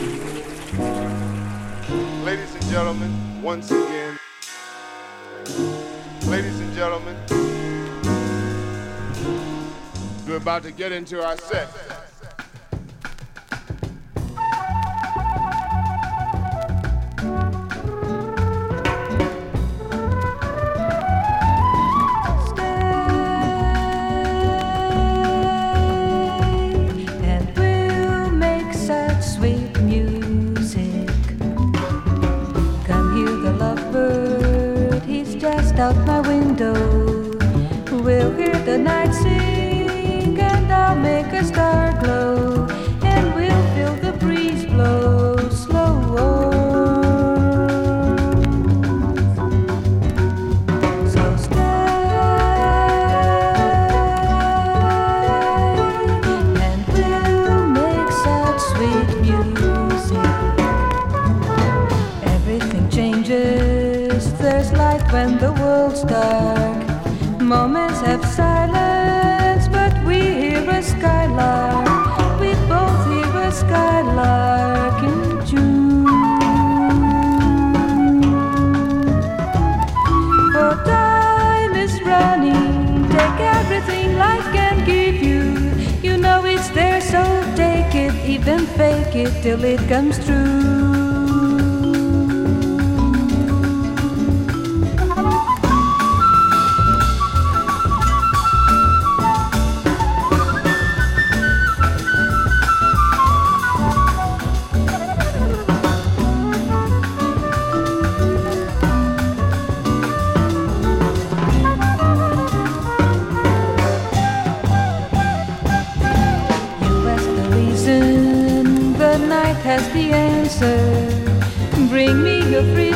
Ladies and gentlemen, once again, ladies and gentlemen, we're about to get into our set. Changes. There's light when the world's dark. Moments have silence, but we hear a skylark. We both hear a skylark in June. For time is running. Take everything life can give you. You know it's there, so take it, even fake it till it comes true. Answer. Bring me your free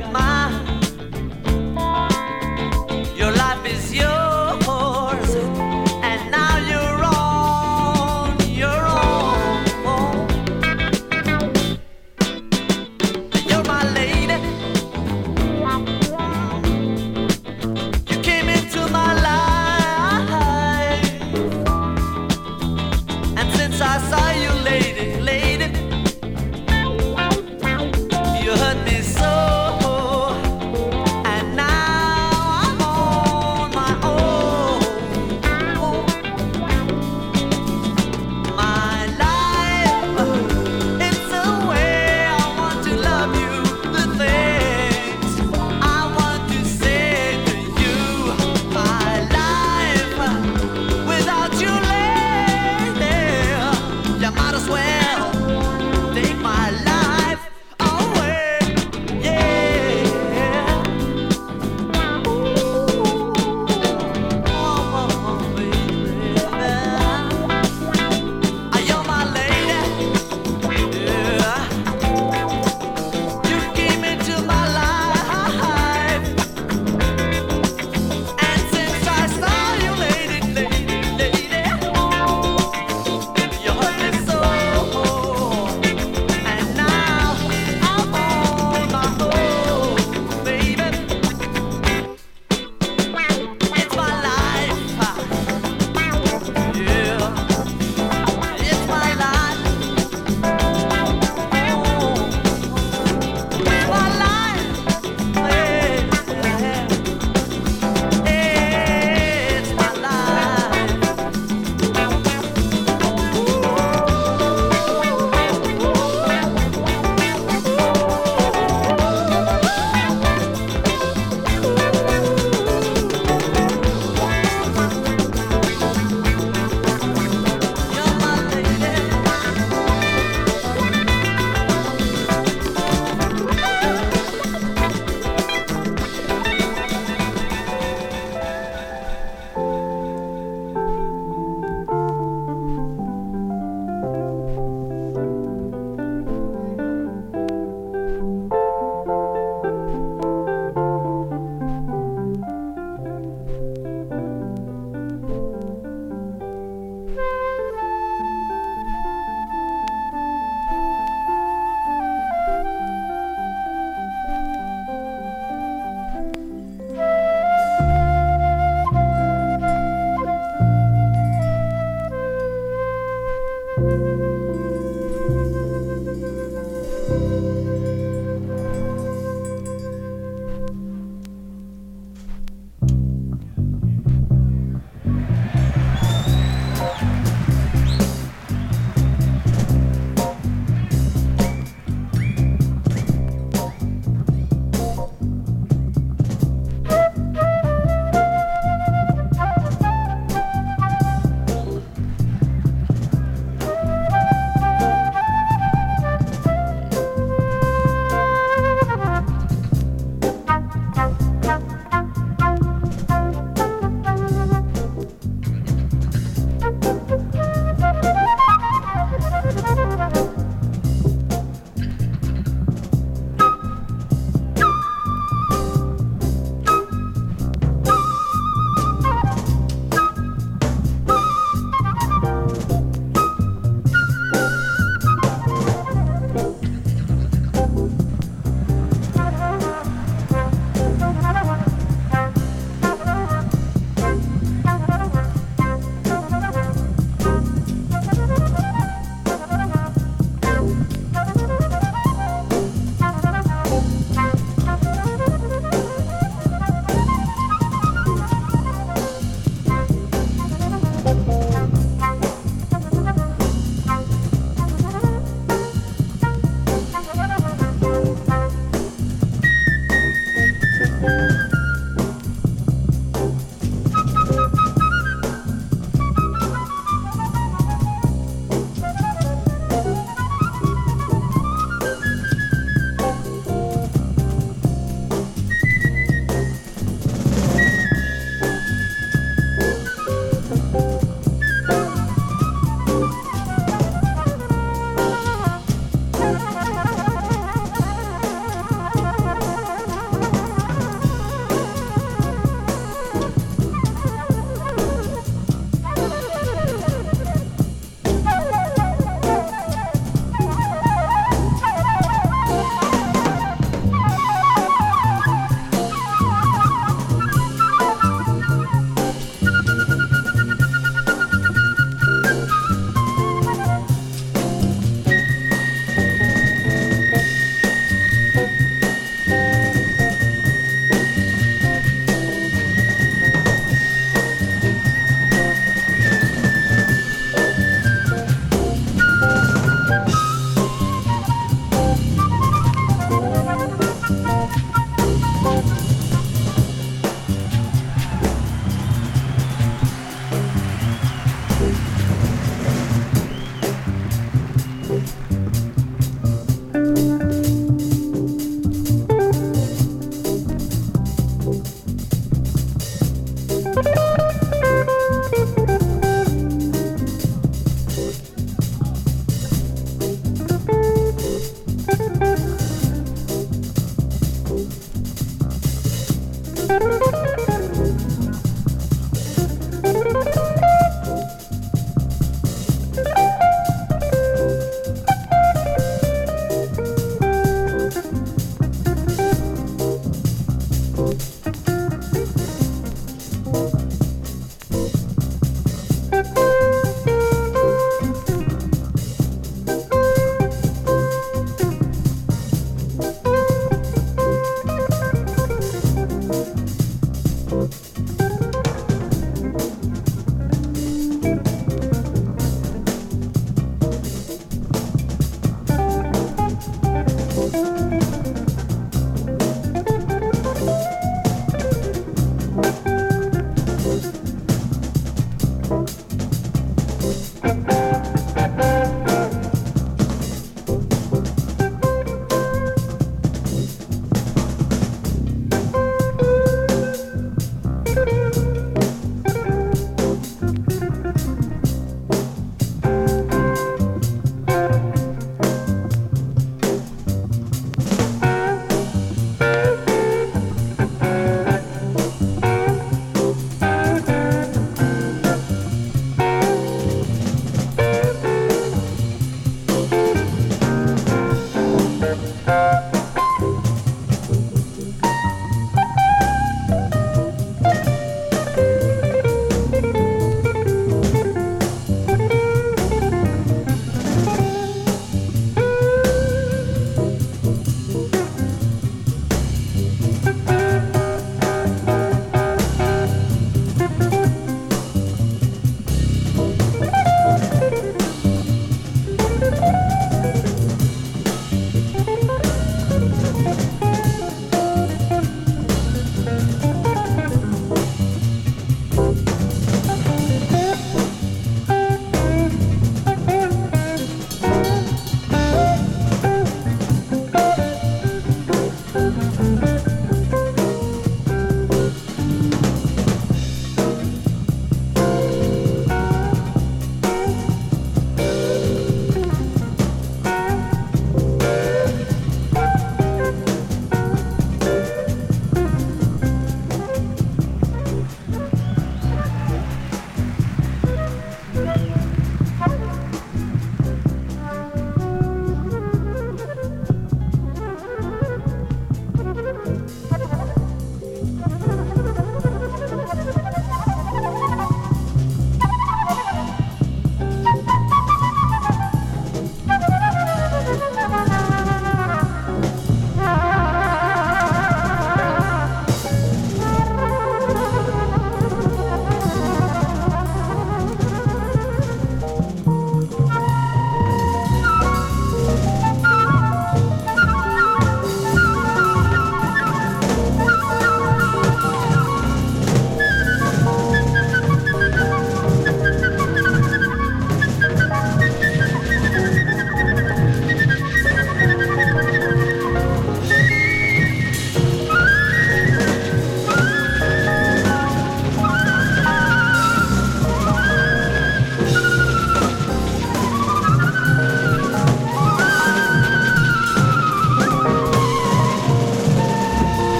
got my